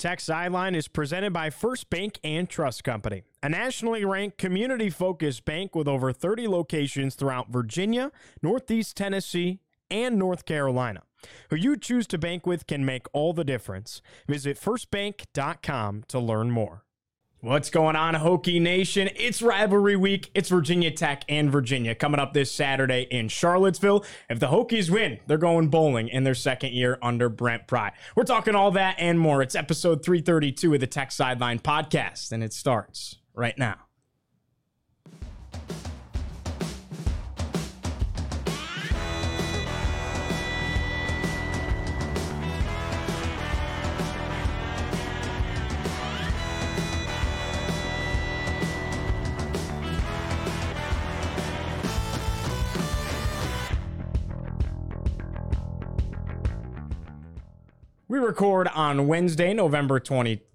Tech Sideline is presented by First Bank and Trust Company, a nationally ranked community focused bank with over 30 locations throughout Virginia, Northeast Tennessee, and North Carolina. Who you choose to bank with can make all the difference. Visit firstbank.com to learn more. What's going on, Hokie Nation? It's rivalry week. It's Virginia Tech and Virginia coming up this Saturday in Charlottesville. If the Hokies win, they're going bowling in their second year under Brent Pry. We're talking all that and more. It's episode 332 of the Tech Sideline podcast, and it starts right now. We record on Wednesday, November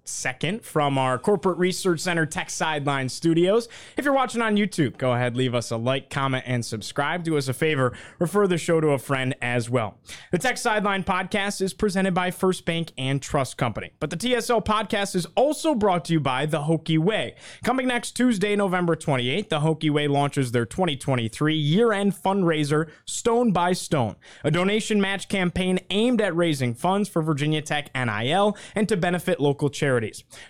22nd from our Corporate Research Center Tech Sideline studios. If you're watching on YouTube, go ahead, leave us a like, comment, and subscribe. Do us a favor, refer the show to a friend as well. The Tech Sideline podcast is presented by First Bank and Trust Company. But the TSL podcast is also brought to you by The Hokie Way. Coming next Tuesday, November 28th, The Hokie Way launches their 2023 year end fundraiser, Stone by Stone, a donation match campaign aimed at raising funds for. Virginia Tech NIL and to benefit local charities.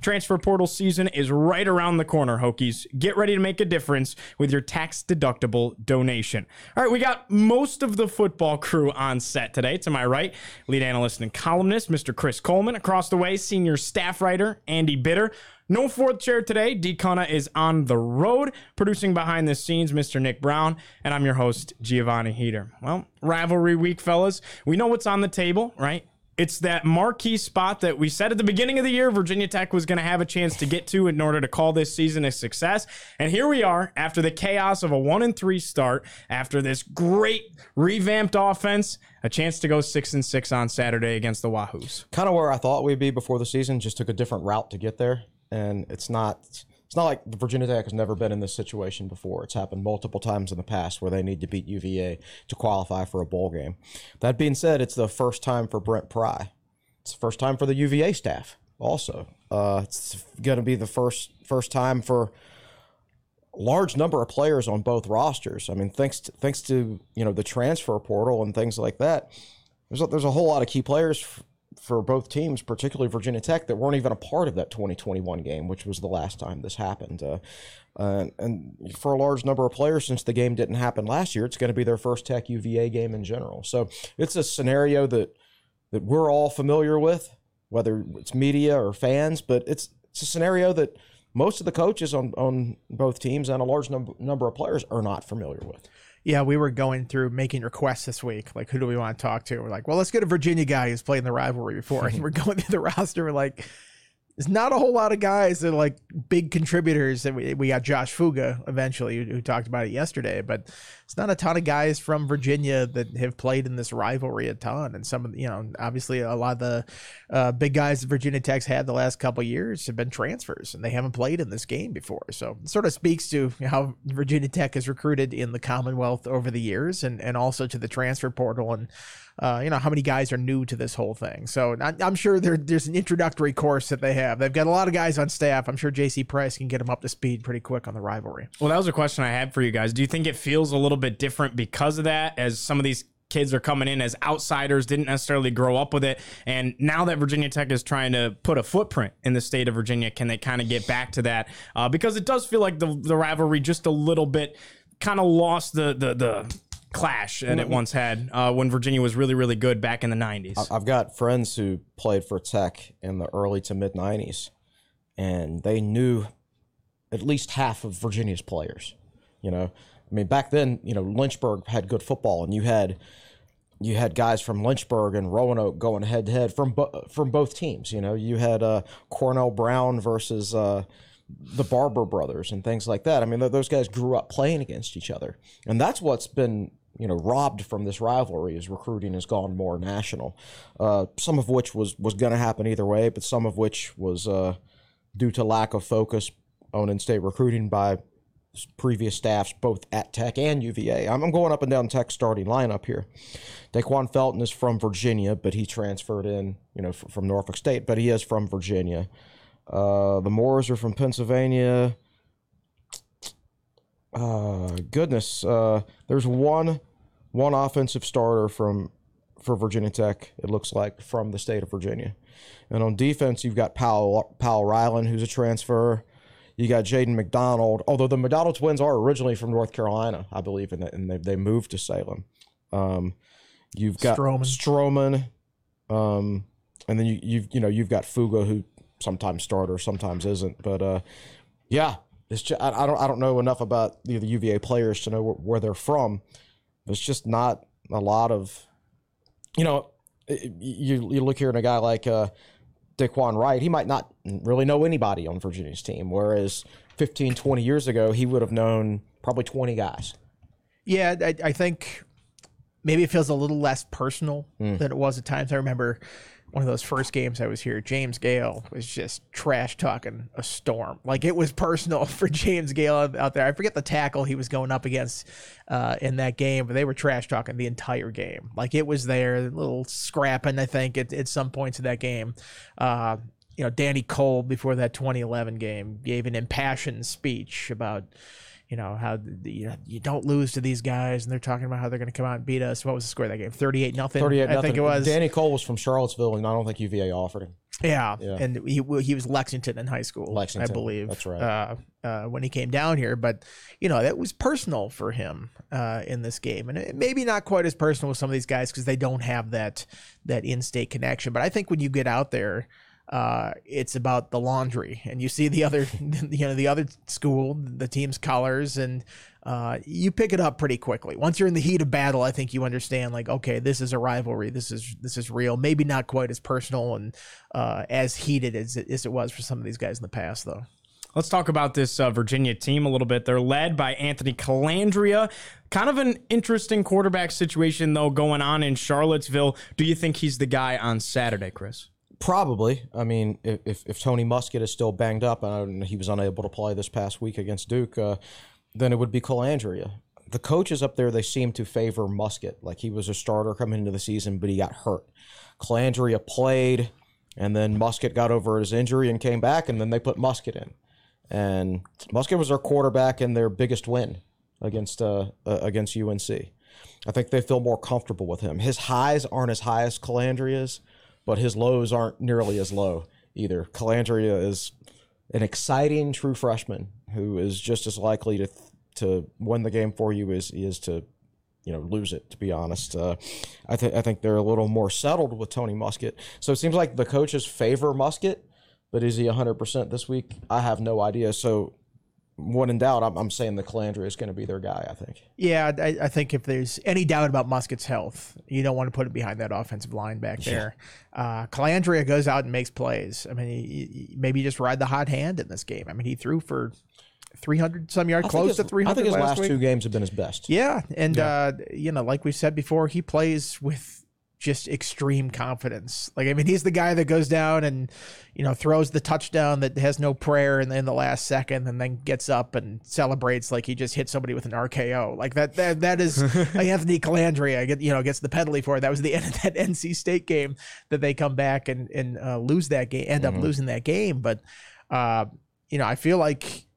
Transfer portal season is right around the corner, Hokies. Get ready to make a difference with your tax deductible donation. All right, we got most of the football crew on set today. To my right, lead analyst and columnist, Mr. Chris Coleman. Across the way, senior staff writer, Andy Bitter. No fourth chair today. D. Cunna is on the road, producing behind the scenes, Mr. Nick Brown, and I'm your host, Giovanni Heater. Well, rivalry week, fellas. We know what's on the table, right? It's that marquee spot that we said at the beginning of the year Virginia Tech was going to have a chance to get to in order to call this season a success. And here we are after the chaos of a 1 and 3 start, after this great revamped offense, a chance to go 6 and 6 on Saturday against the Wahoos. Kind of where I thought we'd be before the season, just took a different route to get there. And it's not it's not like the Virginia Tech has never been in this situation before. It's happened multiple times in the past where they need to beat UVA to qualify for a bowl game. That being said, it's the first time for Brent Pry. It's the first time for the UVA staff also. Uh, it's going to be the first first time for large number of players on both rosters. I mean, thanks to, thanks to you know the transfer portal and things like that. There's a, there's a whole lot of key players for both teams, particularly Virginia Tech, that weren't even a part of that 2021 game, which was the last time this happened. Uh, uh, and for a large number of players, since the game didn't happen last year, it's going to be their first Tech UVA game in general. So it's a scenario that that we're all familiar with, whether it's media or fans, but it's it's a scenario that most of the coaches on on both teams and a large number number of players are not familiar with yeah, we were going through making requests this week. Like, who do we want to talk to? We're like, well, let's get a Virginia guy who's played in the rivalry before. and we're going through the roster. We're like, there's not a whole lot of guys that are like big contributors. And we, we got Josh Fuga eventually, who, who, talked about it yesterday, but it's not a ton of guys from Virginia that have played in this rivalry a ton. And some of you know, obviously a lot of the uh, big guys that Virginia Tech's had the last couple years have been transfers and they haven't played in this game before. So it sort of speaks to how Virginia Tech has recruited in the Commonwealth over the years and, and also to the transfer portal and uh, you know, how many guys are new to this whole thing. So I'm sure there, there's an introductory course that they have. They've got a lot of guys on staff. I'm sure JC Price can get them up to speed pretty quick on the rivalry. Well, that was a question I had for you guys. Do you think it feels a little bit different because of that, as some of these kids are coming in as outsiders, didn't necessarily grow up with it. And now that Virginia Tech is trying to put a footprint in the state of Virginia, can they kind of get back to that? Uh, because it does feel like the, the rivalry just a little bit kind of lost the, the, the, clash and it once had uh, when Virginia was really, really good back in the 90s. I've got friends who played for Tech in the early to mid 90s, and they knew at least half of Virginia's players. You know, I mean, back then, you know, Lynchburg had good football, and you had you had guys from Lynchburg and Roanoke going head to head from bo- from both teams. You know, you had uh, Cornell Brown versus uh, the Barber brothers and things like that. I mean, th- those guys grew up playing against each other, and that's what's been you know robbed from this rivalry as recruiting has gone more national. Uh, some of which was was going to happen either way, but some of which was uh, due to lack of focus on in-state recruiting by previous staffs both at Tech and UVA. I'm, I'm going up and down Tech starting lineup here. Da'Quan Felton is from Virginia, but he transferred in, you know, f- from Norfolk State, but he is from Virginia. Uh, the Moores are from Pennsylvania. Uh, goodness, uh, there's one one offensive starter from for Virginia Tech. It looks like from the state of Virginia, and on defense you've got Powell Powell Ryland, who's a transfer. You got Jayden McDonald, although the McDonald twins are originally from North Carolina, I believe, and, and they, they moved to Salem. Um, you've got Stroman. Stroman, um, and then you, you've you know you've got Fuga, who sometimes starter, sometimes isn't. But uh, yeah, it's just, I, I don't I don't know enough about the, the UVA players to know where, where they're from. There's just not a lot of, you know, it- you you look here at a guy like uh, Daquan Wright, he might not really know anybody on Virginia's team, whereas 15, 20 years ago, he would have known probably 20 guys. Yeah, I, I think maybe it feels a little less personal Hmm. than it was at times. I remember one of those first games I was here, James Gayle was just trash talking a storm. Like it was personal for James Gayle out- there. I forget the tackle he was going up against uh, in that game, but they were trash talking the entire game. Like it was there, a little scrapping, I think, at, at some points of that game. Uh, you know, Danny Coale before that 2011 game gave an impassioned speech about you know how the, you, know, you don't lose to these guys and they're talking about how they're going to come out and beat us what was the score of that game 38 nothing 38 i think it was Danny Coale was from Charlottesville, and I don't think UVA offered him. yeah. Yeah. and he he was lexington in high school Lexington, i believe that's right. uh, uh, when he came down here but you know that was personal for him uh, in this game and it, maybe not quite as personal with some of these guys because they don't have that that in-state connection but i think when you get out there uh, it's about the laundry, and you see the other, you know, the other school, the team's colors, and uh, you pick it up pretty quickly. Once you're in the heat of battle, I think you understand, like, okay, this is a rivalry. This is this is real. Maybe not quite as personal and uh, as heated as it, as it was for some of these guys in the past, though. Let's talk about this uh, Virginia team a little bit. They're led by Anthony Colandrea. Kind of an interesting quarterback situation, though, going on in Charlottesville. Do you think he's the guy on Saturday, Chris? Probably. I mean, if, if, Tony Muskett is still banged up and he was unable to play this past week against Duke, uh, then it would be Colandrea. The coaches up there, they seem to favor Muskett. Like he was a starter coming into the season, but he got hurt. Colandrea played, and then Muskett got over his injury and came back, and then they put Muskett in. And Muskett was their quarterback in their biggest win against uh, uh, against UNC. I think they feel more comfortable with him. His highs aren't as high as Colandrea's, but his lows aren't nearly as low either. Colandrea is an exciting true freshman who is just as likely to to win the game for you as he is to you know lose it. To be honest, uh, I think I think they're a little more settled with Tony Muskett. So it seems like the coaches favor Muskett, but is he hundred percent this week? I have no idea. So when in doubt, I'm, I'm saying the Colandrea is going to be their guy. I think. Yeah, I, I think if there's any doubt about Muskett's health, you don't want to put it behind that offensive line back there. Uh, Colandrea goes out and makes plays. I mean, he, he- maybe just ride the hot hand in this game. I mean, he threw for 300 some yards, close his- to 300 I think his last, last two games have been his best. Yeah, and Uh, you know, like we said before, he plays with just extreme confidence. Like I mean, he's the guy that goes down and you know throws the touchdown that has no prayer in, in the last second, and then gets up and celebrates like he just hit somebody with an RKO. Like that that that is Anthony Colandrea. Get you know gets the penalty for it. That was the end of that NC State game that they come back and and uh, lose that game, end up losing that game. But uh, you know, I feel like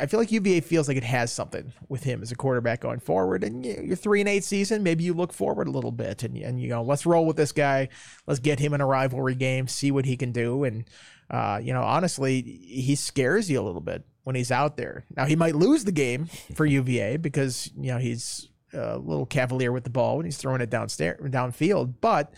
I feel like UVA feels like it has something with him as a quarterback going forward. And you- your three and eight season, maybe you look forward a little bit and, and you go, let's roll with this guy. Let's get him in a rivalry game, see what he can do. And, uh, you know, honestly, he scares you a little bit when he's out there. Now, he might lose the game for UVA because, you know, he's a little cavalier with the ball when he's throwing it downstairs, downfield. But,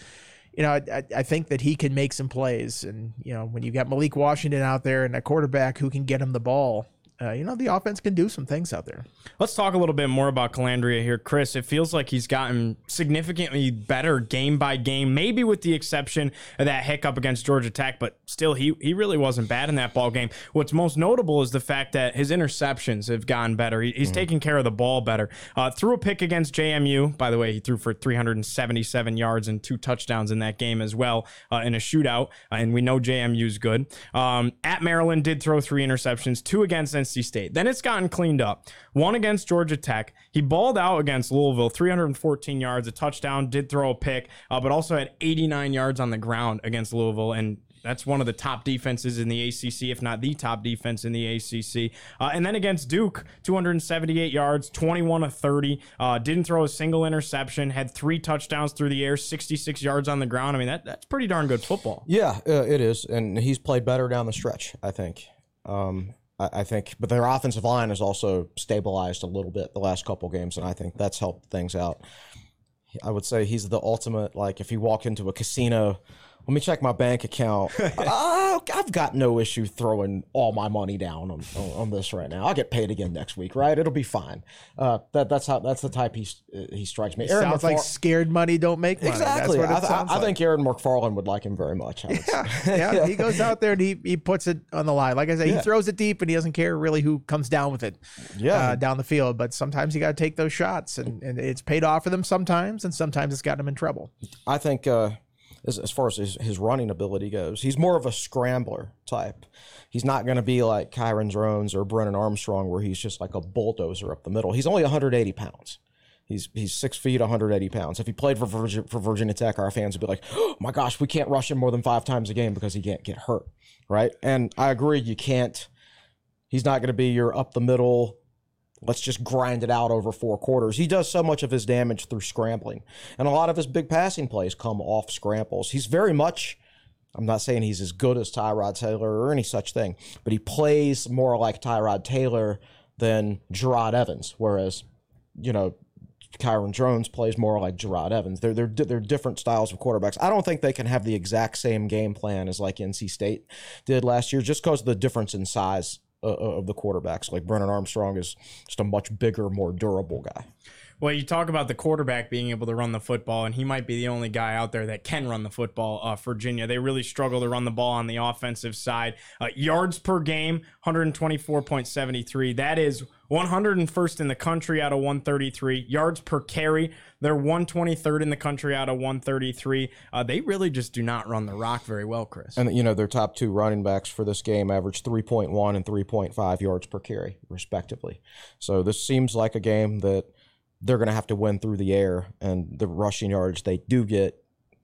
you know, I, I think that he can make some plays. And, you know, when you've got Malik Washington out there and a quarterback who can get him the ball, uh, you know, the offense can do some things out there. Let's talk a little bit more about Colandrea here, Chris. It feels like he's gotten significantly better game by game, maybe with the exception of that hiccup against Georgia Tech, but still, he he really wasn't bad in that ball game. What's most notable is the fact that his interceptions have gotten better. He, he's mm. taking care of the ball better. Uh, threw a pick against JMU. By the way, he threw for 377 yards and two touchdowns in that game as well uh, in a shootout, uh, and we know JMU's good. Um, at Maryland, did throw three interceptions, two against NC State. Then it's gotten cleaned up. One against Georgia Tech. He balled out against Louisville, 314 yards, a touchdown, did throw a pick, uh, but also had 89 yards on the ground against Louisville and that's one of the top defenses in the ACC, if not the top defense in the ACC. Uh, and then against Duke, 278 yards, 21 of 30. Uh, didn't throw a single interception. Had three touchdowns through the air, 66 yards on the ground. I mean, that, that's pretty darn good football. Yeah, uh, it is, and he's played better down the stretch. I think. Um, I, I think, but their offensive line has also stabilized a little bit the last couple games, and I think that's helped things out. I would say he's the ultimate. Like if you walk into a casino let me check my bank account. uh, I've got no issue throwing all my money down on, on, on, this right now. I'll get paid again next week, right? It'll be fine. Uh, that, that's how that's the type he he strikes me. Aaron sounds McFar- like scared money don't make money. Exactly. I, I, I, think Aaron McFarland would like him very much. Yeah. yeah, he goes out there and he, he puts it on the line. Like I said, yeah. he throws it deep and he doesn't care really who comes down with it. Yeah, uh, down the field. But sometimes you got to take those shots, and, and it's paid off for them sometimes, and sometimes it's got them in trouble. I think. Uh, as, as far as his, his running ability goes. He's more of a scrambler type. He's not going to be like Kyron Drones or Brennan Armstrong, where he's just like a bulldozer up the middle. He's only 180 pounds. He's he's six feet, 180 pounds. If he played for for Virginia Tech, our fans would be like, "Oh my gosh, we can't rush him more than five times a game because he can't get hurt." Right? And I agree, you can't. He's not going to be your up the middle Let's just grind it out over four quarters. He does so much of his damage through scrambling. And a lot of his big passing plays come off scrambles. He's very much, I'm not saying he's as good as Tyrod Taylor or any such thing, but he plays more like Tyrod Taylor than Jerod Evans. Whereas, you know, Kyron Drones plays more like Jerod Evans. They're, they're, they're different styles of quarterbacks. I don't think they can have the exact same game plan as like NC State did last year just because of the difference in size uh, uh, of the quarterbacks. Like Brennan Armstrong is just a much bigger, more durable guy. Well, you talk about the quarterback being able to run the football, and he might be the only guy out there that can run the football. Uh, Virginia, they really struggle to run the ball on the offensive side. Uh, yards per game, 124.73. That is 101st in the country out of 133. Yards per carry, they're 123rd in the country out of 133. Uh, they really just do not run the rock very well, Chris. And, you know, their top two running backs for this game averaged 3.1 and 3.5 yards per carry, respectively. So this seems like a game that they're going to have to win through the air, and the rushing yards they do get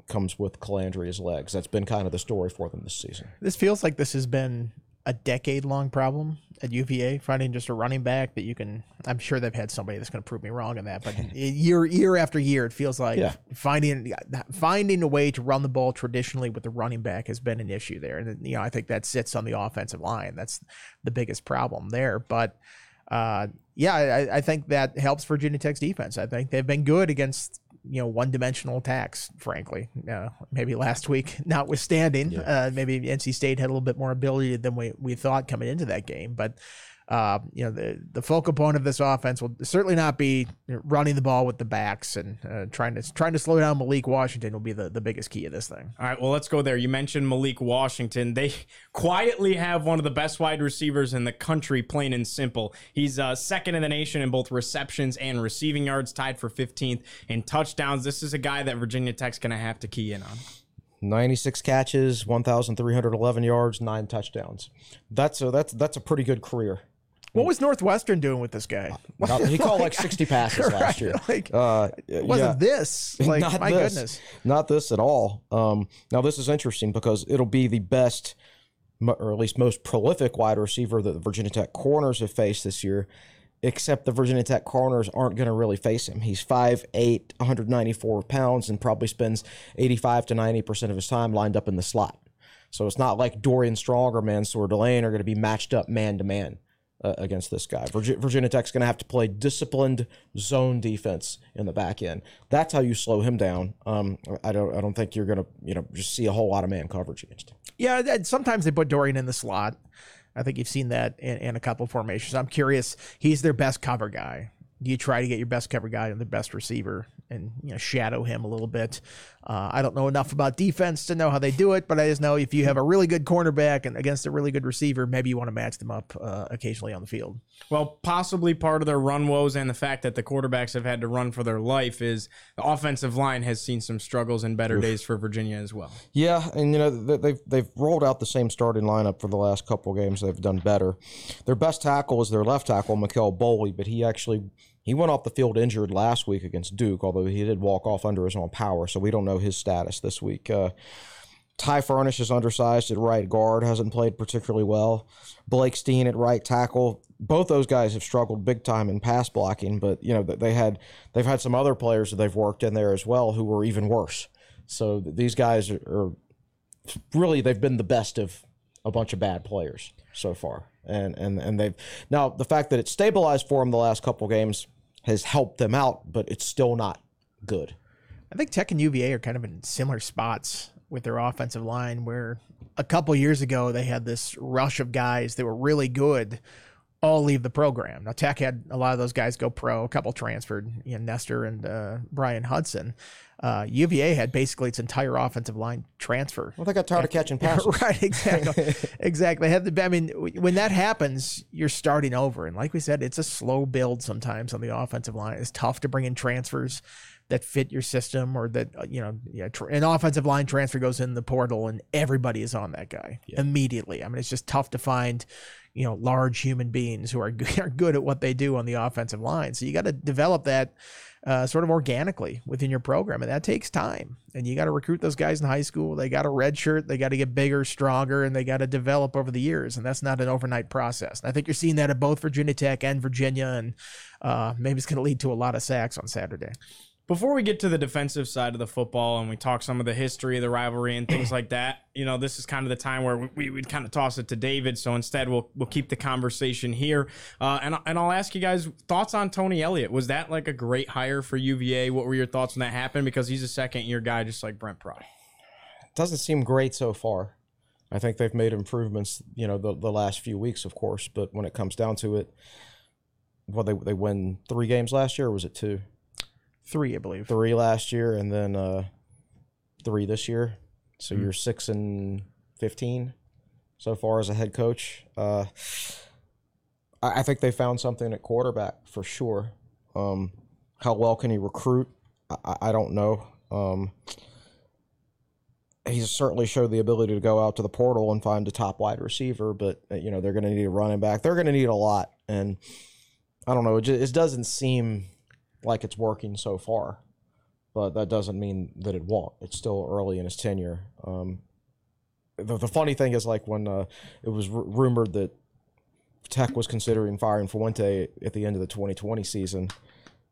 comes with Colandrea's legs. That's been kind of the story for them this season. This feels like this has been a decade long problem at UVA finding just a running back that you can. I'm sure they've had somebody that's going to prove me wrong on that, but year year after year, it feels like yeah. finding finding a way to run the ball traditionally with the running back has been an issue there, and you know I think that sits on the offensive line. That's the biggest problem there, but uh, yeah, I, I, think that helps Virginia Tech's defense. I think they've been good against you know one dimensional attacks. Frankly, uh, maybe last week, notwithstanding, yeah. uh, maybe NC State had a little bit more ability than we we thought coming into that game, but uh, you know, the the focal point of this offense will certainly not be running the ball with the backs and uh, trying to trying to slow down Malik Washington will be the, the biggest key of this thing. All right, well, let's go there. You mentioned Malik Washington. They quietly have one of the best wide receivers in the country, plain and simple. He's uh, second in the nation in both receptions and receiving yards, tied for 15th in touchdowns. This is a guy that Virginia Tech's going to have to key in on. 96 catches, 1,311 yards, nine touchdowns. That's a that's that's a pretty good career. What was Northwestern doing with this guy? he called like 60 passes right, last year. Like, uh, it wasn't yeah. this. Like, not my this. goodness. Not this at all. Um, now, this is interesting because it'll be the best, or at least most prolific wide receiver that the Virginia Tech corners have faced this year, except the Virginia Tech corners aren't going to really face him. He's 5'8, 194 pounds, and probably spends 85 to 90% of his time lined up in the slot. So it's not like Dorian Strong or Mansoor Delane are going to be matched up man to man uh, against this guy. Virginia, Virginia Tech's going to have to play disciplined zone defense in the back end. That's how you slow him down. Um, I don't. I don't think you're going to you know just see a whole lot of man coverage against him. Yeah, sometimes they put Dorian in the slot. I think you've seen that in, in a couple formations. I'm curious. He's their best cover guy. Do you try to get your best cover guy and the best receiver and you know shadow him a little bit? Uh, I don't know enough about defense to know how they do it, but I just know if you have a really good cornerback and against a really good receiver, maybe you want to match them up uh, occasionally on the field. Well, possibly part of their run woes and the fact that the quarterbacks have had to run for their life is the offensive line has seen some struggles and better days for Virginia as well. Yeah, and you know they- they've they've rolled out the same starting lineup for the last couple games. They've done better. Their best tackle is their left tackle, McKale Boley, but he actually he went off the field injured last week against Duke, although he did walk off under his own power, so we don't know his status this week. Uh, Ty Furnish is undersized at right guard, hasn't played particularly well. Blake Steen at right tackle. Both those guys have struggled big time in pass blocking, but you know they had they've had some other players that they've worked in there as well who were even worse. So these guys are, are really they've been the best of a bunch of bad players so far, and and and they've now the fact that it's stabilized for them the last couple games has helped them out, but it's still not good. I think Tech and UVA are kind of in similar spots with their offensive line, where a couple years ago they had this rush of guys that were really good all leave the program. Now Tech had a lot of those guys go pro, a couple transferred, you know, Nester and uh, Bryan Hudson. Uh, UVA had basically its entire offensive line transfer. Well, they got tired of catching passes. right, exactly, exactly. I mean, when that happens, you're starting over, and like we said, it's a slow build sometimes on the offensive line. It's tough to bring in transfers that fit your system, or that uh, you know, yeah, tr- an offensive line transfer goes in the portal, and everybody is on that guy immediately. I mean, it's just tough to find, you know, large human beings who are good, are good at what they do on the offensive line. So you got to develop that uh, sort of organically within your program, and that takes time. And you got to recruit those guys in high school. They got to redshirt. They got to get bigger, stronger, and they got to develop over the years. And that's not an overnight process. And I think you're seeing that at both Virginia Tech and Virginia, and uh, maybe it's going to lead to a lot of sacks on Saturday. Before we get to the defensive side of the football and we talk some of the history of the rivalry and things like that, you know, this is kind of the time where we would kind of toss it to David. So instead, we'll we'll keep the conversation here, uh, and and I'll ask you guys thoughts on Tony Elliott. Was that like a great hire for UVA? What were your thoughts when that happened? Because he's a second year guy, just like Brent Pry. doesn't seem great so far. I think they've made improvements, you know, the, the last few weeks, of course. But when it comes down to it, well, they they win three games last year, or was it two? Three, I believe. Three last year, and then uh, three this year. So Mm-hmm. you're six and fifteen so far as a head coach. Uh, I, I think they found something at quarterback for sure. Um, how well can he recruit? I, I- don't know. Um, he's certainly showed the ability to go out to the portal and find a top wide receiver, but uh, you know they're going to need a running back. They're going to need a lot, and I don't know. It, just, it doesn't seem like it's working so far, but that doesn't mean that it won't. It's still early in his tenure. Um, the, the funny thing is, like when uh, it was r- rumored that Tech was considering firing Fuente at the end of the 2020 season.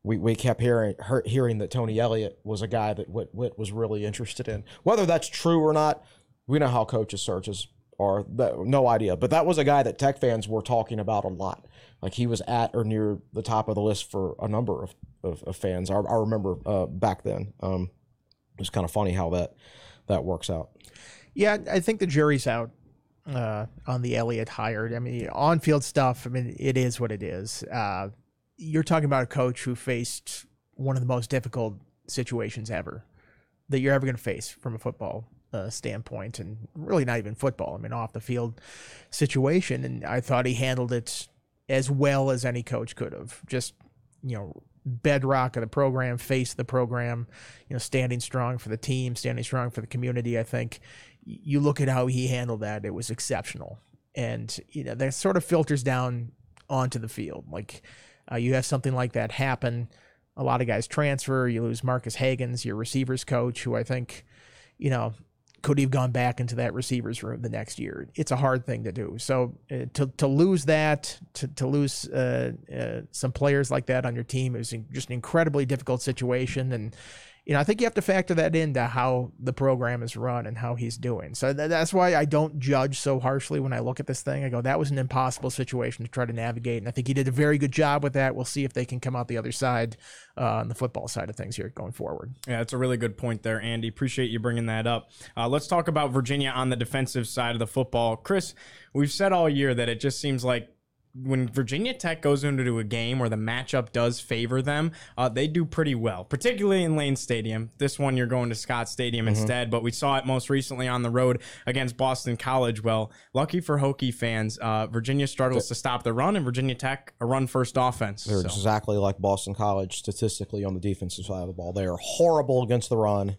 We, we kept hearing hear, hearing that Tony Elliott was a guy that Whit, Whit was really interested in. Whether that's true or not, we know how coaches searches are. That, no idea. But that was a guy that Tech fans were talking about a lot. Like he was at or near the top of the list for a number of, of, of fans. I, I remember uh, back then. Um, it was kind of funny how that that works out. Yeah, I think the jury's out uh, on the Elliott hired. I mean, on field stuff, I mean, it is what it is. Uh, you're talking about a coach who faced one of the most difficult situations ever that you're ever going to face from a football uh, standpoint, and really not even football. I mean, off the field situation. And I thought he handled it as well as any coach could have. Just, you know, bedrock of the program, face of the program, you know, standing strong for the team, standing strong for the community. I think you look at how he handled that, it was exceptional. And, you know, that sort of filters down onto the field. Like, uh, you have something like that happen. A lot of guys transfer. You lose Marques Hagans, your receivers coach, who I think, you know, could he have gone back into that receivers room the next year? It's a hard thing to do. So uh, to to lose that, to to lose uh, uh, some players like that on your team is just an incredibly difficult situation. And you know, I think you have to factor that into how the program is run and how he's doing. So th- that's why I don't judge so harshly when I look at this thing. I go, that was an impossible situation to try to navigate, and I think he did a very good job with that. We'll see if they can come out the other side uh, on the football side of things here going forward. Yeah, that's a really good point there, Andy. Appreciate you bringing that up. Uh, let's talk about Virginia on the defensive side of the football. Chris, we've said all year that it just seems like when Virginia Tech goes into a game where the matchup does favor them, uh, they do pretty well, particularly in Lane Stadium. This one, you're going to Scott Stadium Mm-hmm. instead, but we saw it most recently on the road against Boston College. Well, lucky for Hokie fans, uh, Virginia struggles to stop the run, and Virginia Tech a run first offense. They're So, exactly like Boston College statistically on the defensive side of the ball. They are horrible against the run,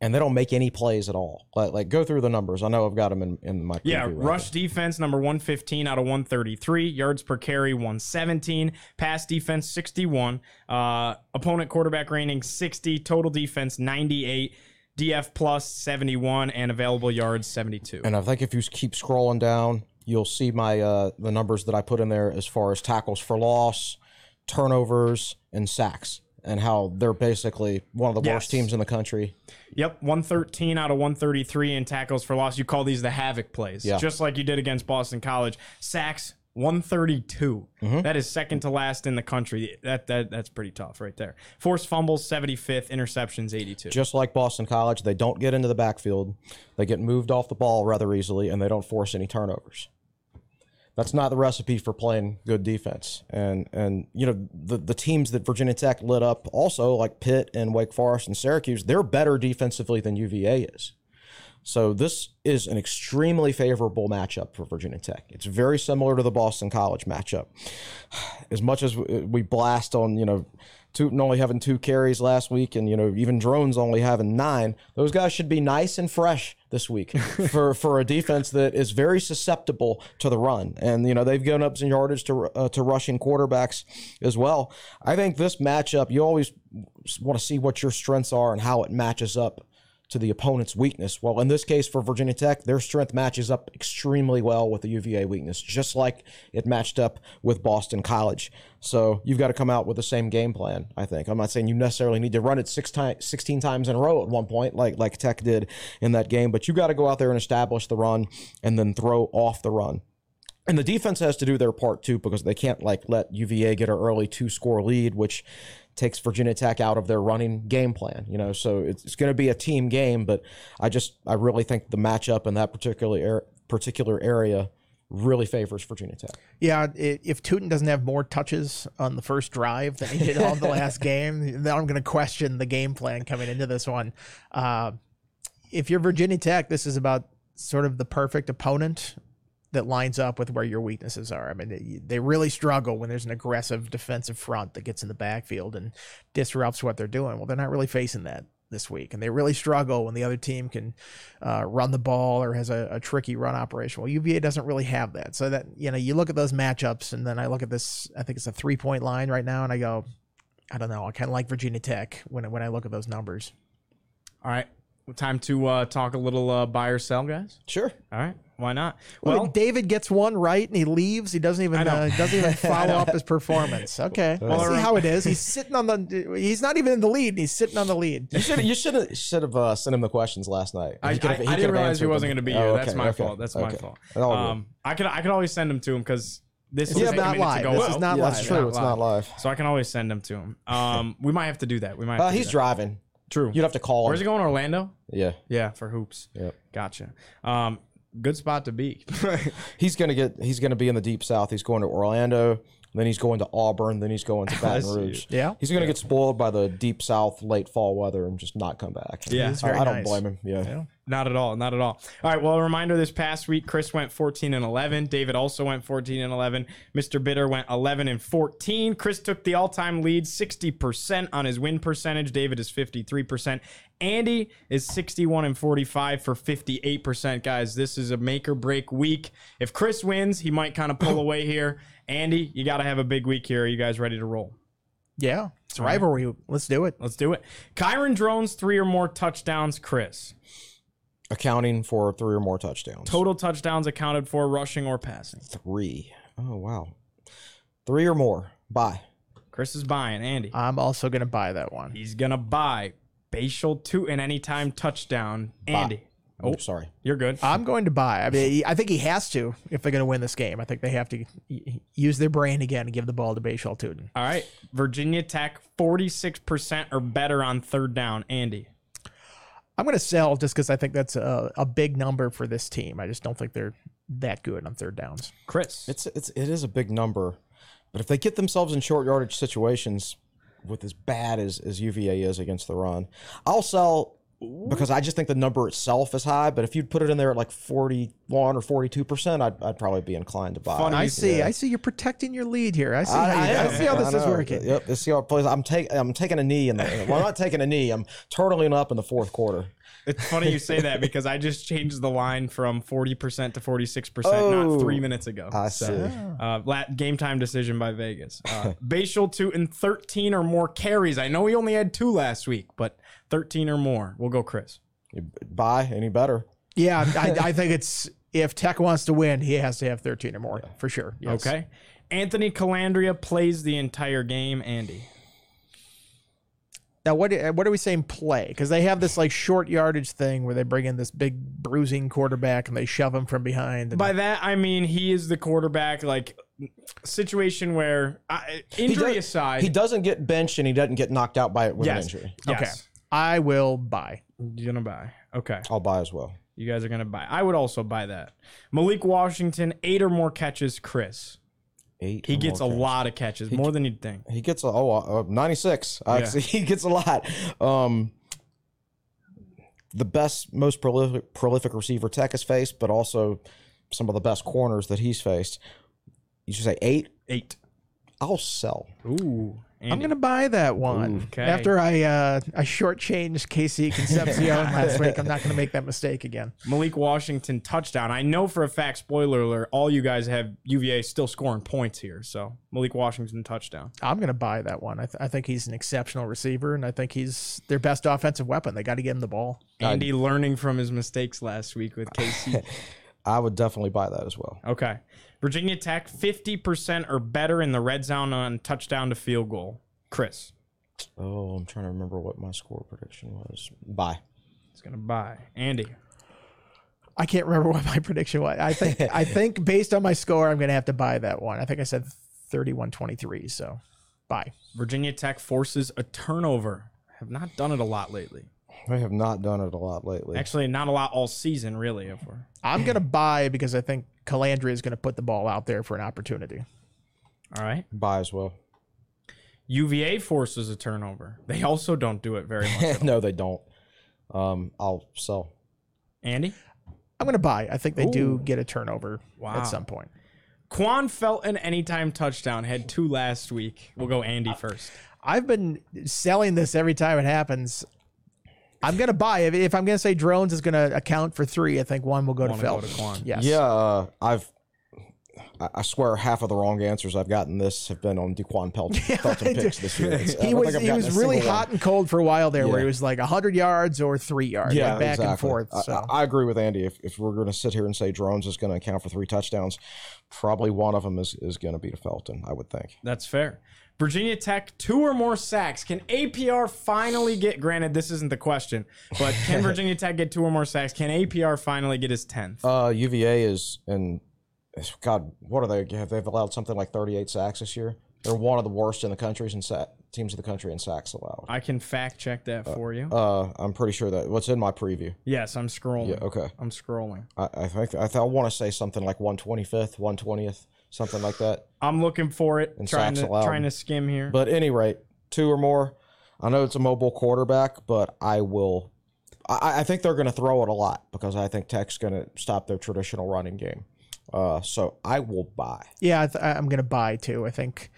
and they don't make any plays at all. Like, like go through the numbers. I know I've got them in, in my Yeah, rush defense number 115 out of 133, yards per carry 117, pass defense 61, uh, opponent quarterback rating 60, total defense 98, DF plus 71, and available yards 72. And I think if you keep scrolling down, you'll see my uh, the numbers that I put in there as far as tackles for loss, turnovers, and sacks, and how they're basically one of the Yes. worst teams in the country. Yep, 113 out of 133 in tackles for loss. You call these the havoc plays, Yeah. just like you did against Boston College. Sacks 132. Mm-hmm. That is second to last in the country. That that that's pretty tough right there. Forced fumbles 75th, interceptions 82. Just like Boston College, they don't get into the backfield. They get moved off the ball rather easily, and they don't force any turnovers. That's not the recipe for playing good defense. And and you know the the teams that Virginia Tech lit up also like Pitt and Wake Forest and Syracuse, they're better defensively than UVA is. So this is an extremely favorable matchup for Virginia Tech. It's very similar to the Boston College matchup. As much as we blast on, you know, Tuten only having two carries last week, and you know even Drones only having nine. Those guys should be nice and fresh this week for for a defense that is very susceptible to the run, and you know they've given up some yardage to uh, to rushing quarterbacks as well. I think this matchup, you always want to see what your strengths are and how it matches up to the opponent's weakness. Well, in this case for Virginia Tech, their strength matches up extremely well with the UVA weakness, just like it matched up with Boston College. So you've got to come out with the same game plan, I think. I'm not saying you necessarily need to run it six times, 16 times in a row at one point, like, like Tech did in that game, but you've got to go out there and establish the run and then throw off the run. And the defense has to do their part too because they can't like let UVA get an early two score lead, which takes Virginia Tech out of their running game plan. You know, so it's, it's going to be a team game, but I just I really think the matchup in that particular er- particular area really favors Virginia Tech. Yeah, i- if Tuten doesn't have more touches on the first drive than he did on the last game, then I'm going to question the game plan coming into this one. Uh, if you're Virginia Tech, this is about sort of the perfect opponent that lines up with where your weaknesses are. I mean, they, they really struggle when there's an aggressive defensive front that gets in the backfield and disrupts what they're doing. Well, they're not really facing that this week, and they really struggle when the other team can uh, run the ball or has a, a tricky run operation. Well, UVA doesn't really have that. So that you know, you look at those matchups, and then I look at this. I think it's a three point line right now, and I go, I don't know. I kind of like Virginia Tech when when I look at those numbers. All right, time to uh, talk a little uh, buy or sell, guys. Sure. All right, why not? Well, Well, David gets one right and he leaves. He doesn't even uh, doesn't even follow up his performance. Okay, Well, let's see I- how it is. He's sitting on the. He's not even in the lead. and He's sitting on the lead. You should you should have should have uh, sent him the questions last night. I, He could I, he I didn't realize he wasn't going to be here. Oh, That's my okay, fault. That's my fault. All. Um, I could I could always send him to him because this is This is taking a not live. go This out. is not yeah, live. that's true. It's not live. So I can always send him to him. Um, we might have to do that. We might. Have Uh, to he's that. driving. True. You'd have to call Where's he going? Orlando. Yeah. Yeah, for hoops. Yep. Gotcha. Um, good spot to be. He's gonna get. He's gonna be in the deep south. He's going to Orlando. Then he's going to Auburn. Then he's going to Baton. Rouge. Yeah. He's gonna get spoiled by the deep south late fall weather and just not come back. Yeah. I, I don't nice. blame him. Yeah. Yeah. Not at all. Not at all. All right. Well, a reminder this past week, Chris went 14 and 11. David also went 14 and 11. Mr. Bitter went 11 and 14. Chris took the all time lead, 60% on his win percentage. David is 53%. Andy is 61 and 45 for 58%. Guys, this is a make or break week. If Chris wins, he might kind of pull away here. Andy, you got to have a big week here. Are you guys ready to roll? Yeah, it's rivalry. Let's do it. Let's do it. Kyron Drones, three or more touchdowns. Chris, Accounting for three or more touchdowns. total touchdowns accounted for, rushing or passing. Three. Oh wow. Three or more. Bye. Chris is buying. Andy. I'm also gonna buy that one. He's gonna buy. Bhayshul Tuten anytime touchdown. Andy. Oh, sorry. You're good. I'm going to buy. I mean, I think he has to if they're going to win this game. I think they have to use their brain again and give the ball to Bhayshul Tuten. All right. Virginia Tech, 46% or better on third down. Andy. I'm going to sell just because I think that's a, a big number for this team. I just don't think they're that good on third downs. Chris. It's it's it is a big number, but if they get themselves in short yardage situations with as bad as as UVA is against the run, I'll sell because I just think the number itself is high. But if you'd put it in there at like forty one or forty two percent, I'd I'd probably be inclined to buy. Funny it. I see. Yeah. I see. You're protecting your lead here. I see. I, how, I I see how this I is working. Yep, let's see how it plays. I'm taking I'm taking a knee in the well, I'm not taking a knee. I'm turtling up in the fourth quarter. It's funny you say that because I just changed the line from 40% to 46% Oh, not three minutes ago. I So, see. Uh, la- game time decision by Vegas. Uh, Bhayshul Tuten in 13 or more carries. I know he only had two last week, but 13 or more. We'll go, Chris. You buy any better? Yeah, I, I think it's if Tech wants to win, he has to have 13 or more for sure. Yes. Okay. Anthony Colandrea plays the entire game. Andy. Now, what what are we saying? Play because they have this like short yardage thing where they bring in this big bruising quarterback and they shove him from behind. And, By that, I mean he is the quarterback, like situation where uh, He injury does- aside. he doesn't get benched and he doesn't get knocked out by it with an injury. Yes. Okay. I will buy. You're going to buy. Okay. I'll buy as well. You guys are going to buy. I would also buy that. Malik Washington, eight or more catches. Chris. Eight. He gets a lot of catches, more than you'd think. He gets a oh uh, 96. Actually, he gets a lot. Um, the best, most prolific, prolific receiver Tech has faced, but also some of the best corners that he's faced. You should say eight. Eight. I'll sell. Ooh. I'm gonna buy that one. Okay. After I uh, I shortchanged KC Concepcion last week, I'm not gonna make that mistake again. Malik Washington touchdown. I know for a fact, spoiler alert, all you guys have UVA still scoring points here. So Malik Washington touchdown. I'm gonna buy that one. I, th- I think he's an exceptional receiver, and I think he's their best offensive weapon. They got to get him the ball. Andy learning from his mistakes last week with KC. I would definitely buy that as well. okay. Virginia Tech, 50% or better in the red zone on touchdown to field goal. Chris Oh, I'm trying to remember what my score prediction was. Buy. is going to buy. Andy. I can't remember what my prediction was. I think I think based on my score, I'm gonna have to buy that one. I think I said 31-23, so buy. Virginia Tech forces a turnover. Have not done it a lot lately. I have not done it a lot lately. Actually, not a lot all season, really. If we're I'm gonna buy because I think Colandrea is gonna put the ball out there for an opportunity. all right. buy as well. UVA forces a turnover. They also don't do it very much. no, they don't. Um, I'll sell. Andy. I'm gonna buy. I think they do get a turnover Wow. at some point. Quan Felton anytime touchdown. Had two last week. We'll go Andy first. I've been selling this every time it happens. I'm gonna buy if, if I'm gonna say drones is gonna account for three. I think one will go One to will Phil. go to Quan. Yes. Yeah, uh, I've. I I swear, half of the wrong answers I've gotten this have been on Da'Quan Felton, Felton picks this year. It's- I He don't was think I've he gotten was a really single one. hot and cold for a while there, where Yeah. he was like 100 yards or three yards, Yeah, like back and exactly. forth. I- So I, I agree with Andy. If, if we're going to sit here and say drones is going to account for three touchdowns, probably one of them is, is going to be to Felton. I would think. That's fair. Virginia Tech, two or more sacks. Can APR finally get, granted, this isn't the question, but can Virginia Tech get two or more sacks? Can APR finally get his 10th? Uh, UVA is and God, what are they? Have they've allowed something like 38 sacks this year? They're one of the worst in the countries and sa- teams of the country in sacks allowed. I can fact check that for you. Uh, I'm pretty sure that what's in my preview. yes, I'm scrolling. Yeah, okay. I'm scrolling. I, I think I, th- I want to say something like 125th, 120th, something like that. I'm looking for it. And trying to trying to skim here. But at any rate, two or more. I know it's a mobile quarterback, but I will. I, I think they're going to throw it a lot because I think Tech's going to stop their traditional running game. Uh, so I will buy. yeah, I th- I'm gonna buy too. I think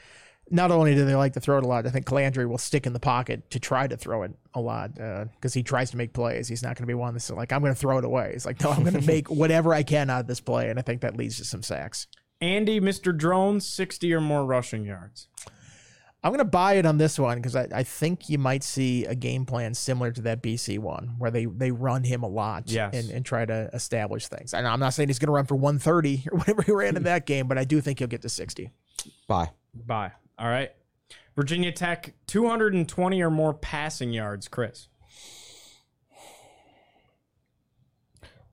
not only do they like to throw it a lot, I think Calandry will stick in the pocket to try to throw it a lot because he tries to make plays. He's not going to be one that's like I'm going to throw it away. He's like, no, I'm going to make whatever I can out of this play, and I think that leads to some sacks. Andy, Mr. Drone, 60 or more rushing yards. I'm going to buy it on this one because I, I think you might see a game plan similar to that BC one where they, they run him a lot yes. and, and try to establish things. I, am not saying he's going to run for 130 or whatever he ran in that game, but I do think he'll get to 60. Bye. Bye. All right. Virginia Tech, 220 or more passing yards, Chris.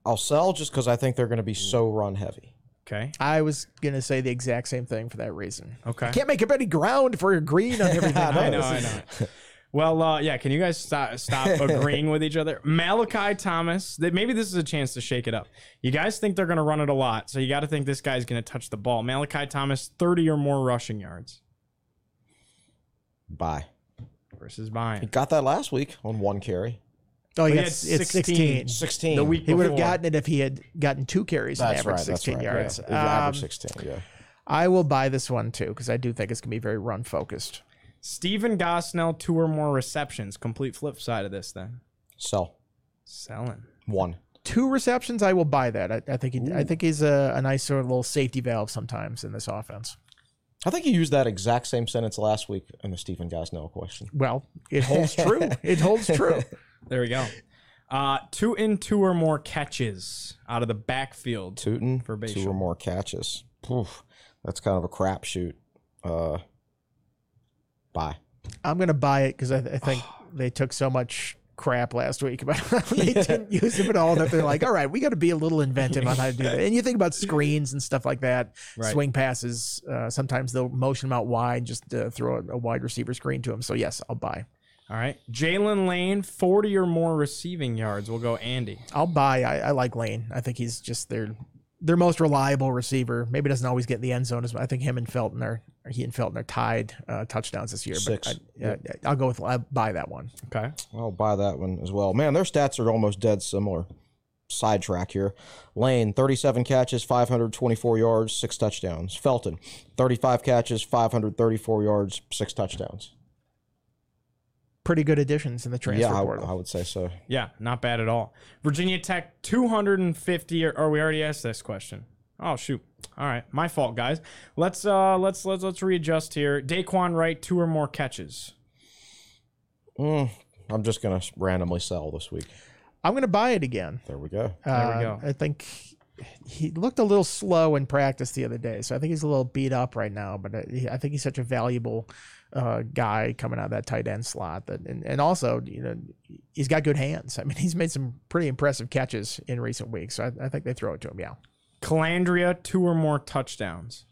I'll sell just because I think they're going to be so run heavy. Okay. I was gonna say the exact same thing for that reason. Okay. Can't make up any ground for green on everything. I know. I know. Well, uh, yeah. Can you guys stop, stop agreeing with each other? Malachi Thomas. That maybe this is a chance to shake it up. You guys think they're going to run it a lot, so you got to think this guy's going to touch the ball. Malachi Thomas, thirty or more rushing yards Bye. versus He buying. got that last week on one carry. Oh, He he had it's 16. 16. 16. The week He would have gotten it if he had gotten two carries and That's averaged right. That's 16 right. yards. Yeah. It was average Um, 16. Yeah. I will buy this one too because I do think it's gonna be very run focused. Stephen Gosnell, two or more receptions. Complete flip side of this then. Sell. Selling. One. Two receptions, I will buy that. I, I think he, I think he's a, a nice sort of little safety valve sometimes in this offense. I think you used that exact same sentence last week in the Stephen Gosnell question. Well, it holds true. it holds true. There we go. Uh, two in two or more catches out of the backfield. Tuten, For two or more catches. Oof, that's kind of a crapshoot. Uh, buy. I'm gonna buy it because I, I think they took so much crap last week about how they didn't use him at all that they're like, all right, we got to be a little inventive on how to do that. And you think about screens and stuff like that, Right. swing passes. Uh, sometimes they'll motion them out wide, and just uh, throw a, a wide receiver screen to him. So yes, I'll buy. All right. Jaylin Lane, 40 or more receiving yards. We'll go Andy. I'll buy. I, I like Lane. I think he's just their their most reliable receiver. Maybe doesn't always get in the end zone as much. I think him and Felton are or he and Felton are tied uh, touchdowns this year. Six. But I, yeah, I'll go with I'll buy that one. Okay. I'll buy that one as well. Man, their stats are almost dead similar. Sidetrack here. Lane, 37 catches, 524 yards, six touchdowns. Felton, 35 catches, 534 yards, six touchdowns. Pretty good additions in the transfer yeah, I, portal. I would say so. Yeah, not bad at all. Virginia Tech, 250 or, or we already asked this question. Oh shoot. All right. My fault, guys. Let's uh let's let's let's readjust here. Dae'Quan Wright, two or more catches. Mm, I'm just going to randomly sell this week. I'm going to buy it again. There we go. There we Uh, go. I think he looked a little slow in practice the other day, so I think he's a little beat up right now. But I, I think he's such a valuable uh, guy coming out of that tight end slot. That and, and also, you know, he's got good hands. I mean, he's made some pretty impressive catches in recent weeks. So I, I think they throw it to him. Yeah, Colandrea, two or more touchdowns.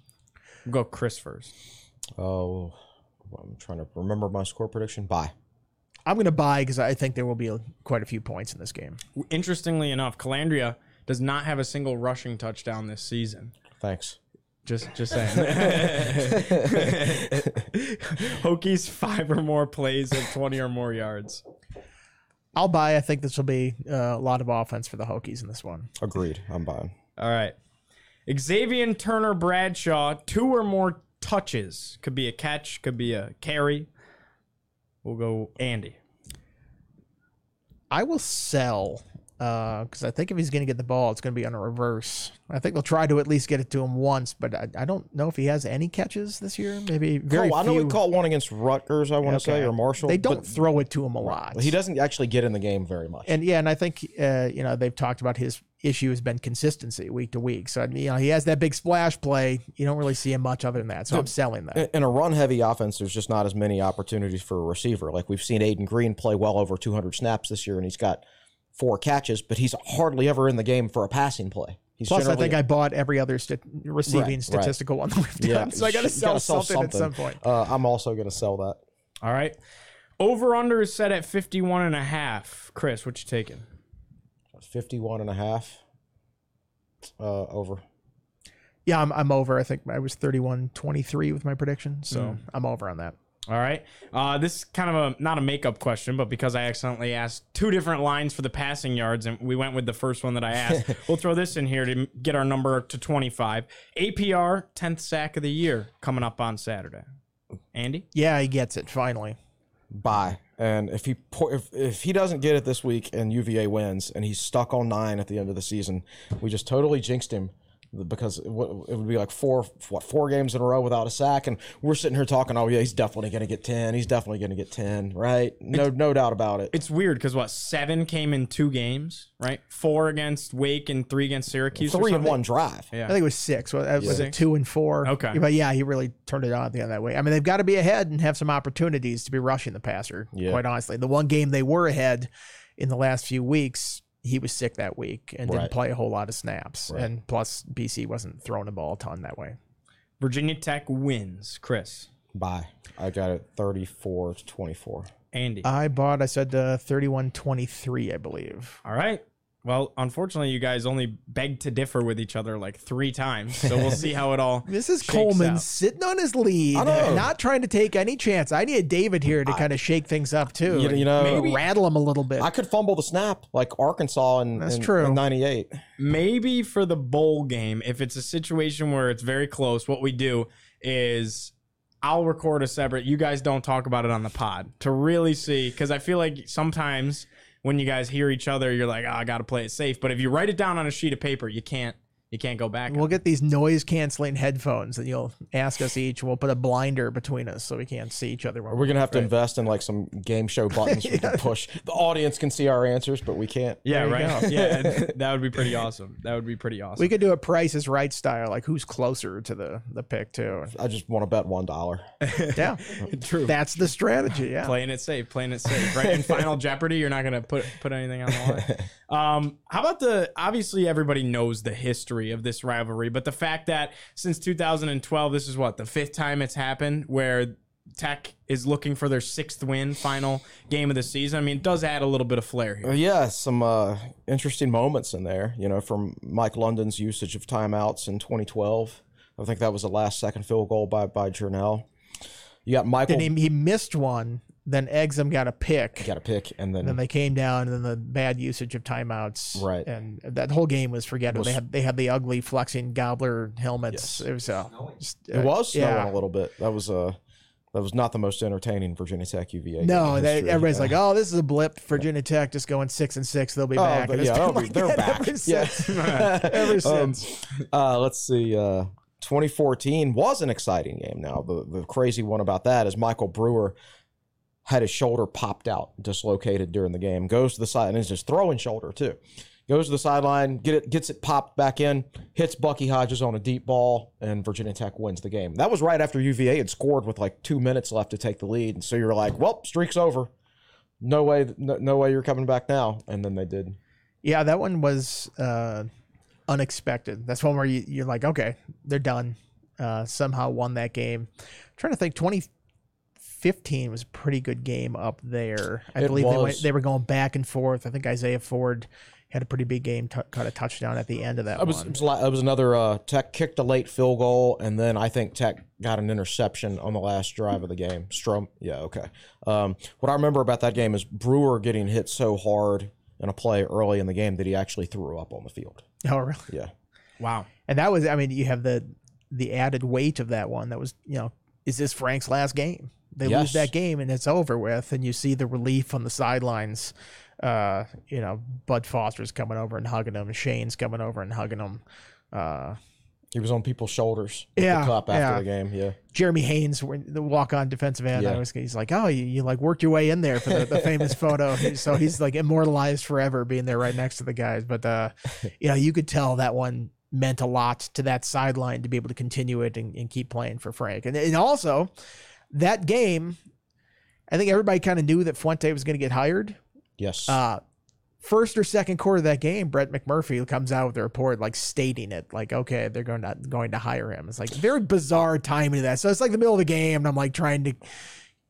We'll go Chris first. Oh, I'm trying to remember my score prediction. Buy. I'm going to buy because I think there will be a, quite a few points in this game. Interestingly enough, Colandrea does not have a single rushing touchdown this season. Thanks. Just just saying. Hokies five or more plays of 20 or more yards. I'll buy. I think this will be uh, a lot of offense for the Hokies in this one. Agreed. I'm buying. All right. Xavier Turner Bradshaw, two or more touches. Could be a catch, could be a carry. We'll go Andy. I will sell because I think if he's going to get the ball, it's going to be on a reverse. I think they'll try to at least get it to him once, but I, I don't know if he has any catches this year. Maybe very oh, I know few. he caught one against Rutgers, I want to say, or Marshall. They don't throw it to him a lot. he doesn't actually get in the game very much. And yeah, and I think uh, you know they've talked about his issue has been consistency week to week. So you know he has that big splash play. You don't really see him much of it in that. So I'm selling that. In- a run-heavy offense, there's just not as many opportunities for a receiver. Like we've seen Aiden Green play well over 200 snaps this year, and he's got four catches, but he's hardly ever in the game for a passing play. He's Plus, I think I bought every other st- receiving Right, right. statistical one that we've done. yeah, so I got to you sell, gotta something, at some point. Uh, I'm also going to sell that. All right. Over under is set at 51 and a half. Chris, what you taking? 51 and a half. Uh, over. Yeah, I'm, I'm over. I think I was 31 23 with my prediction. So Hmm. I'm over on that. All right. Uh, this is kind of a not a makeup question, but because I accidentally asked two different lines for the passing yards, and we went with the first one that I asked, we'll throw this in here to get our number to 25. APR, 10th sack of the year, coming up on Saturday. Andy? Yeah, he gets it finally. Bye. And if he po- if, if he doesn't get it this week and UVA wins and he's stuck on nine at the end of the season, we just totally jinxed him because it would it would be like four what four games in a row without a sack, and we're sitting here talking, oh yeah, he's definitely going to get ten, he's definitely going to get ten, right? No no doubt about it. It's weird because what, seven came in two games, right? Four against Wake and three against Syracuse. or Three in something? one drive. Yeah. I think it was six. Was, was Yeah. it two and four? Okay. But yeah, he really turned it on at the other way. I mean, they've got to be ahead and have some opportunities to be rushing the passer, Yeah. quite honestly. The one game they were ahead in the last few weeks, he was sick that week and Right. didn't play a whole lot of snaps. Right. And plus, BC wasn't throwing the ball a ton that way. Virginia Tech wins. Chris, Bye. I got it 34 to 24. Andy. I bought, I said uh, 31 23, I believe. All right. Well, unfortunately, you guys only begged to differ with each other like three times, so we'll see how it all. This is Coleman out. sitting on his lead, not trying to take any chance. I need David here to kind of shake things up too. You, you know, maybe- rattle him a little bit. I could fumble the snap like Arkansas in, That's in, true. in 98. maybe for the bowl game, if it's a situation where it's very close, what we do is I'll record a separate. You guys don't talk about it on the pod to really see because I feel like sometimes when you guys hear each other, you're like, oh, I got to play it safe. But if you write it down on a sheet of paper, you can't. You can't go back. We'll get these noise canceling headphones, and you'll ask us each. We'll put a blinder between us so we can't see each other. When We're gonna have to invest in like some game show buttons we can push. The audience can see our answers, but we can't. yeah, There right. Yeah, that would be pretty awesome. That would be pretty awesome. We could do a Price is Right style, like who's closer to the the pick too. I just want to bet one dollar. Yeah, True. that's the strategy. Yeah, playing it safe, playing it safe, right? In Final Jeopardy, you're not gonna put put anything on the line. Um, how about the? Obviously, everybody knows the history of this rivalry, but the fact that since 2012, this is what the fifth time it's happened where Tech is looking for their sixth win, final game of the season. I mean, it does add a little bit of flair here. Yeah, some uh, interesting moments in there. You know, from Mike London's usage of timeouts in 2012. I think that was the last second field goal by by Journell. You got Michael. and he, he missed one. Then Exum got a pick. got a pick, and then then they came down, and then the bad usage of timeouts. Right. And that whole game was forgettable. Was- they had they had the ugly flexing gobbler helmets. It was uh, just, it was snowing yeah. a little bit. That was uh, that was not the most entertaining Virginia Tech UVA. game No, they, everybody's Yeah. like, "Oh, this is a blip." Virginia Tech just going six and six. They'll be Oh, back. but yeah, been they'll be- like they're that back. ever Yeah. since. Um, since. Uh, let's see. Uh, 2014 was an exciting game. Now the the crazy one about that is Michael Brewer had his shoulder popped out, dislocated during the game. Goes to the side and is just throwing shoulder too. Goes to the sideline, get it, gets it popped back in, hits Bucky Hodges on a deep ball, and Virginia Tech wins the game. That was right after UVA had scored with like two minutes left to take the lead, and so you're like, "Well, streak's over. No way, no, no way you're coming back now." And then they did. Yeah, that one was uh, unexpected. That's one where you, you're like, okay, they're done. Uh, somehow won that game. trying to think, 2015 was a pretty good game up there. I It believe they, went, they were going back and forth. I think Isaiah Ford had a pretty big game, t- caught a touchdown at the end of that It was, one. it was, li- it was another uh, Tech kicked a late field goal, and then I think Tech got an interception on the last drive of the game. Strom, yeah, okay. Um, what I remember about that game is Brewer getting hit so hard in a play early in the game that he actually threw up on the field. Oh, really? Yeah, Wow. And that was, I mean, you have the the added weight of that one. That was, you know, is this Frank's last game? They lose that game and it's over with, and you see the relief on the sidelines. Uh, you know, Bud Foster's coming over and hugging him. Shane's coming over and hugging him. Uh, he was on people's shoulders. Yeah, the cup after yeah. the game. Yeah, Jeremy Haynes, the walk-on defensive end, I Yeah. was, he's like, oh, you, you like worked your way in there for the, the famous photo. So he's like immortalized forever, being there right next to the guys. But uh, you know, you could tell that one meant a lot to that sideline to be able to continue it and, and keep playing for Frank. And, and also, that game, I think everybody kind of knew that Fuente was going to get hired. yes. Uh, first or second quarter of that game, Brett McMurphy comes out with a report like stating it, like, okay, they're going to going to hire him. It's like very bizarre timing of that. So it's like the middle of the game, and I'm like trying to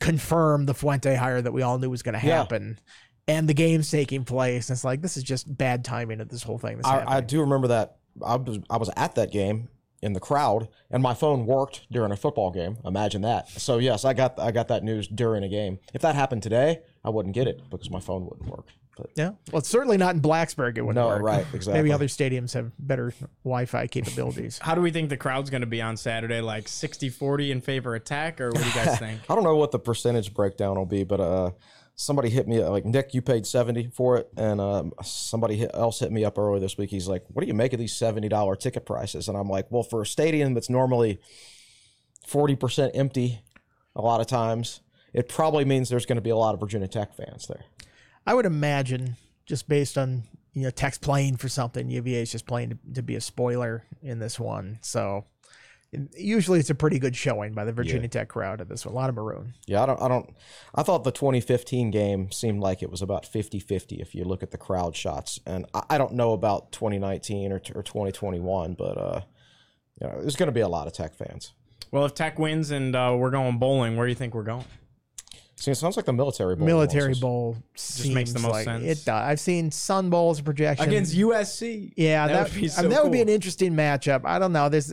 confirm the Fuente hire that we all knew was going to Yeah. happen. And the game's taking place. And it's like this is just bad timing of this whole thing. I, I do remember that. I was I was at that game in the crowd, and my phone worked during a football game. Imagine that. So yes, I got I got that news during a game. If that happened today, I wouldn't get it because my phone wouldn't work. But yeah. Well, it's certainly not in Blacksburg. It wouldn't No, work. right, exactly. Maybe other stadiums have better Wi-Fi capabilities. How do we think the crowd's going to be on Saturday? Like 60-40 in favor attack, or what do you guys think? I don't know what the percentage breakdown will be, but uh, somebody hit me like Nick, you paid seventy for it, and um, somebody else hit me up earlier this week. He's like, "What do you make of these seventy dollar ticket prices?" And I'm like, "Well, for a stadium that's normally forty percent empty, a lot of times, it probably means there's going to be a lot of Virginia Tech fans there." I would imagine, just based on you know Tech's playing for something, UVA is just playing to, to be a spoiler in this one. So usually it's a pretty good showing by the Virginia Tech crowd at this one. A lot of maroon. Yeah, I don't, I don't, I thought the 2015 game seemed like it was about 50 50 if you look at the crowd shots. And I, I don't know about 2019 or, or 2021, but, uh, you know, there's going to be a lot of Tech fans. Well, if Tech wins and uh, we're going bowling, where do you think we're going? See, it sounds like the military bowl. Military bowl Just makes the seems most like sense. It does. I've seen Sun Bowls projection Against USC. Yeah, That that, would be I mean, so that would be an interesting matchup. I don't know. There's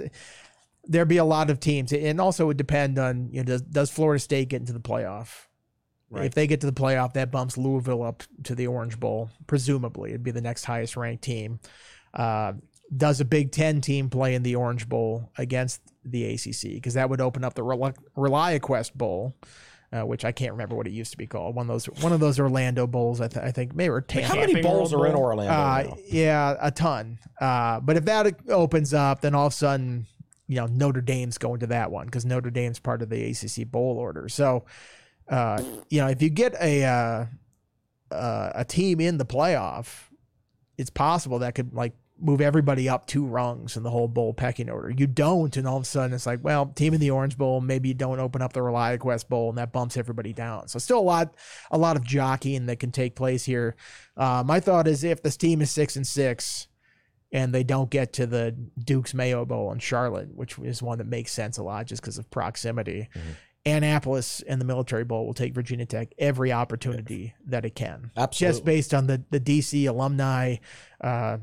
there'd be a lot of teams, and also it would depend on you know does, does Florida State get into the playoff? Right. If they get to the playoff, that bumps Louisville up to the Orange Bowl. Presumably, it'd be the next highest ranked team. Uh, does a Big Ten team play in the Orange Bowl against the ACC? Because that would open up the Rel- ReliaQuest Bowl. Uh, which I can't remember what it used to be called. One of those, one of those Orlando bowls. I, th- I think maybe or Tampa. How many bowls are in Orlando? Uh, yeah, a ton. Uh, but if that opens up, then all of a sudden, you know, Notre Dame's going to that one because Notre Dame's part of the ACC bowl order. So, uh, you know, if you get a uh, uh, a team in the playoff, it's possible that could like move everybody up two rungs in the whole bowl pecking order. You don't, and all of a sudden it's like, well, team in the Orange Bowl, maybe you don't open up the ReliaQuest Bowl, and that bumps everybody down. So still a lot, a lot of jockeying that can take place here. Uh, my thought is if this team is six and six, and they don't get to the Duke's Mayo Bowl in Charlotte, which is one that makes sense a lot just because of proximity. Annapolis and the Military Bowl will take Virginia Tech every opportunity that it can. Just based on the the DC alumni, uh,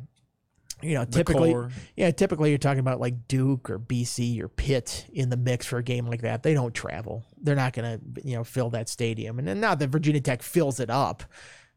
you know, typically, yeah, typically you're talking about like Duke or BC or Pitt in the mix for a game like that. They don't travel. They're not going to, you know, fill that stadium. And then not that Virginia Tech fills it up,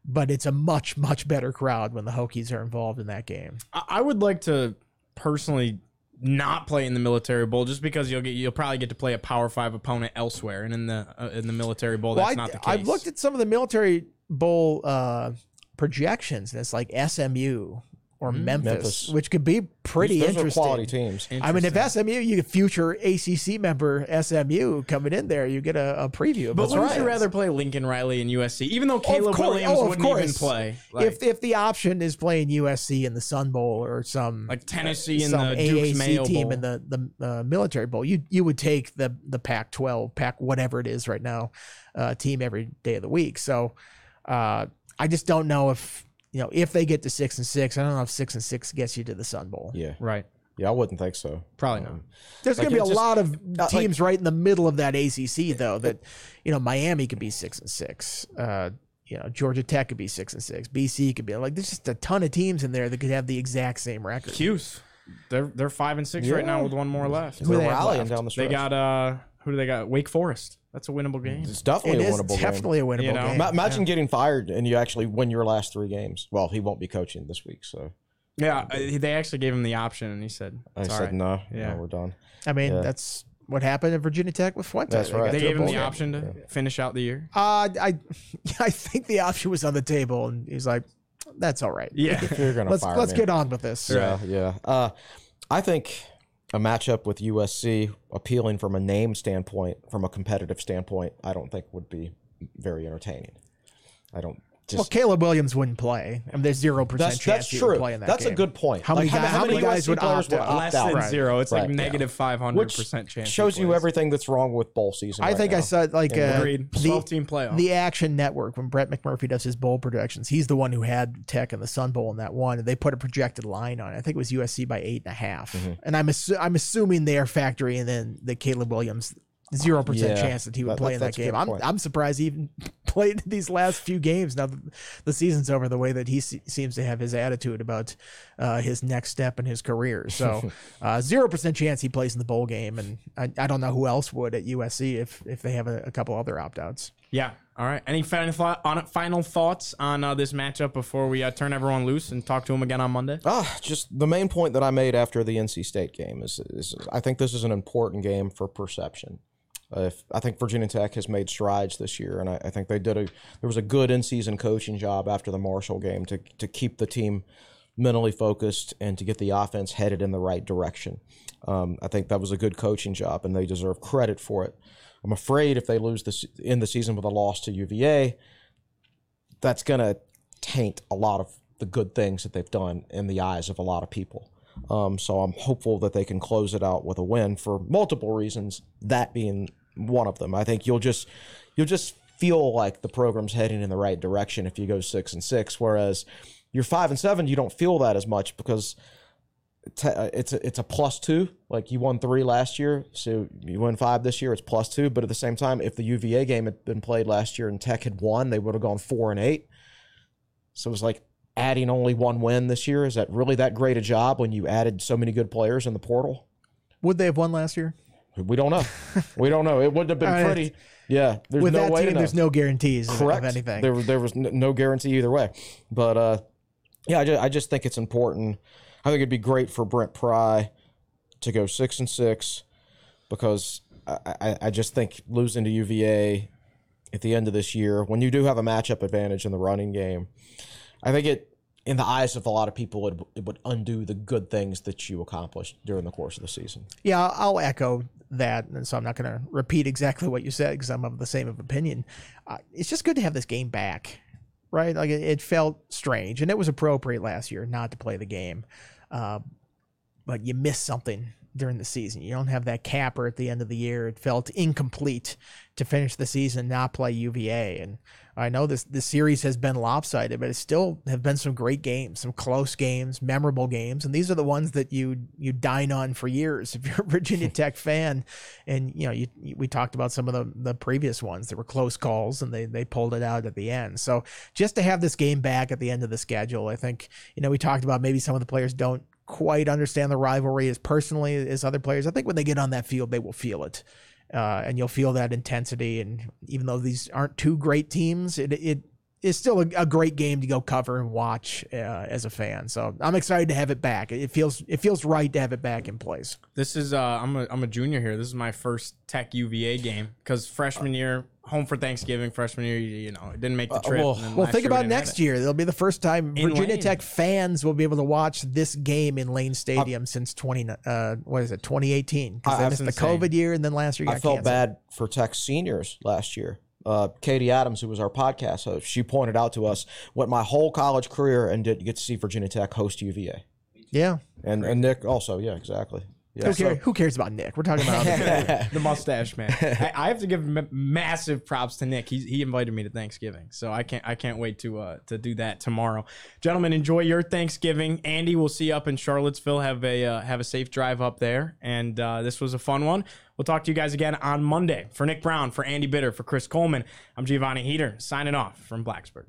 but it's a much much better crowd when the Hokies are involved in that game. I would like to personally not play in the military bowl just because you'll get you'll probably get to play a power five opponent elsewhere and in the uh, in the military bowl that's I, not the case. I've looked at some of the military bowl uh, projections, and it's like SMU or Memphis, Memphis. which could be pretty Those interesting. are quality teams. I mean, if SMU, you get future ACC member SMU coming in there, you get a, a preview. of But those wouldn't you rather play Lincoln Riley and USC, even though Caleb course- Williams oh, wouldn't even play? Like, if if the option is playing USC in the Sun Bowl or some like Tennessee in some the Duke's AAC Mayo team Bowl. in the the uh, military bowl, you you would take the the Pac-12, Pac whatever it is right now, uh, team every day of the week. So uh, I just don't know if you know if they get to six and six. I don't know if six and six gets you to the Sun Bowl. Yeah. right, Yeah, I wouldn't think so. probably not. Um, There's Like, going to be a just- lot of uh, like- teams right in the middle of that ACC though. That you know Miami could be six and six. Uh, you know Georgia Tech could be six and six. BC could be like there's just a ton of teams in there that could have the exact same record. Cuse, they're they're five and six right now with one more left. Who They're they have rallying left? down the They got uh, who do they got? Wake Forest. That's a winnable game. It's It definitely a is winnable definitely a winnable You know? game. game. Ma- imagine getting fired and you actually win your last three games. Well, he won't be coaching this week, so Yeah, uh, they actually gave him the option, and he said, I said right." no. Yeah. no, we're done. I mean, Yeah. that's what happened at Virginia Tech with Fuente. That's right. got They gave him the game. option to finish out the year. Uh, I I think the option was on the table, and he's like, "That's all right. Yeah, you're gonna let's fire let's me. get on with this." Yeah, yeah. Uh, I think a matchup with USC, appealing from a name standpoint, from a competitive standpoint, I don't think would be very entertaining. I don't. Just, Well, Caleb Williams wouldn't play. I mean, there's zero percent chance that's he true. would play in that game. That's a good point. How many Like, guys- how many guys USC would players opt out? less out? than Right. zero. It's like Right, yeah. negative five hundred percent chance. shows you everything that's wrong with bowl season. I right think I now. said like Yeah. uh, Agreed. the, Twelve team playoff. the Action Network when Brett McMurphy does his bowl projections. He's the one who had Tech in the Sun Bowl in that one, and they put a projected line on. it. I think it was USC by eight and a half. Mm-hmm. And I'm assu- I'm assuming they are factoring in the Caleb Williams zero percent Yeah. chance that he would That- play in that that's a good game. I'm. I'm surprised even played these last few games. Now that the season's over, the way that he se- seems to have his attitude about uh, his next step in his career. So uh, zero percent chance he plays in the bowl game, and I, I don't know who else would at USC if if they have a, a couple other opt outs. Yeah. All right. Any final thought on it? Final thoughts on uh, this matchup before we uh, turn everyone loose and talk to him again on Monday? Ah, just the main point that I made after the NC State game is, is I think this is an important game for perception. Uh, I think Virginia Tech has made strides this year, and I, I think they did a there was a good in season coaching job after the Marshall game to to keep the team mentally focused and to get the offense headed in the right direction. Um, I think that was a good coaching job, and they deserve credit for it. I'm afraid if they lose this in the season with a loss to UVA, that's going to taint a lot of the good things that they've done in the eyes of a lot of people. Um, so I'm hopeful that they can close it out with a win for multiple reasons. That being one of them. I think you'll just you'll just feel like the program's heading in the right direction if you go six and six. Whereas you're five and seven, you don't feel that as much because uh, it's a, it's a plus two. Like you won three last year, so you win five this year. It's plus two. But at the same time, if the UVA game had been played last year and Tech had won, they would have gone four and eight. So it was like adding only one win this year. Is that really that great a job when you added so many good players in the portal? Would they have won last year? We don't know. we don't know. It wouldn't have been pretty. Yeah, there's with no that way team, there's no guarantees Correct. of anything. There, there was no guarantee either way. But uh, yeah, I just, I just think it's important. I think it'd be great for Brent Pry to go six and six because I, I, I just think losing to UVA at the end of this year, when you do have a matchup advantage in the running game, I think it in the eyes of a lot of people, it, it would undo the good things that you accomplished during the course of the season. Yeah, I'll echo that, and so I'm not going to repeat exactly what you said because I'm of the same opinion. Uh, it's just good to have this game back, right? Like it, it, felt strange, and it was appropriate last year not to play the game, uh, but you missed something during the season. You don't have that capper at the end of the year. It felt incomplete to finish the season not play UVA. And I know this this series has been lopsided, but it still have been some great games, some close games, memorable games, and these are the ones that you you dine on for years if you're a Virginia Tech fan. And you know, you, we talked about some of the the previous ones that were close calls, and they they pulled it out at the end. So just to have this game back at the end of the schedule, I think you know we talked about maybe some of the players don't quite understand the rivalry as personally as other players. I think when they get on that field, they will feel it. Uh, and you'll feel that intensity. And even though these aren't two great teams, it, it is still a, a, great game to go cover and watch uh, as a fan. So I'm excited to have it back. It feels it feels right to have it back in place. This is uh, I'm a I'm a junior here. This is my first Tech UVA game because freshman year home for Thanksgiving. Freshman year, you know, it didn't make the uh, trip. Uh, well, well think about next year. It'll be the first time in Virginia Lane. Tech fans will be able to watch this game in Lane Stadium uh, since 20 uh, what is it 2018 because they missed the COVID year and then last year I felt canceled. bad for Tech seniors last year uh, Katie Adams, who was our podcast host, she pointed out to us what my whole college career and did get to see Virginia Tech host UVA. Yeah, and and Nick also. Yeah, exactly. Yeah, who, cares, so, who cares about Nick? We're talking about the mustache man. I, I, have to give m- massive props to Nick. He, he invited me to Thanksgiving, so I can't I can't wait to uh, to do that tomorrow. Gentlemen, enjoy your Thanksgiving. Andy, we'll see you up in Charlottesville. Have a uh, have a safe drive up there. And uh, this was a fun one. We'll talk to you guys again on Monday. For Nick Brown, for Andy Bitter, for Chris Coleman, I'm Giovanni Heater, signing off from Blacksburg.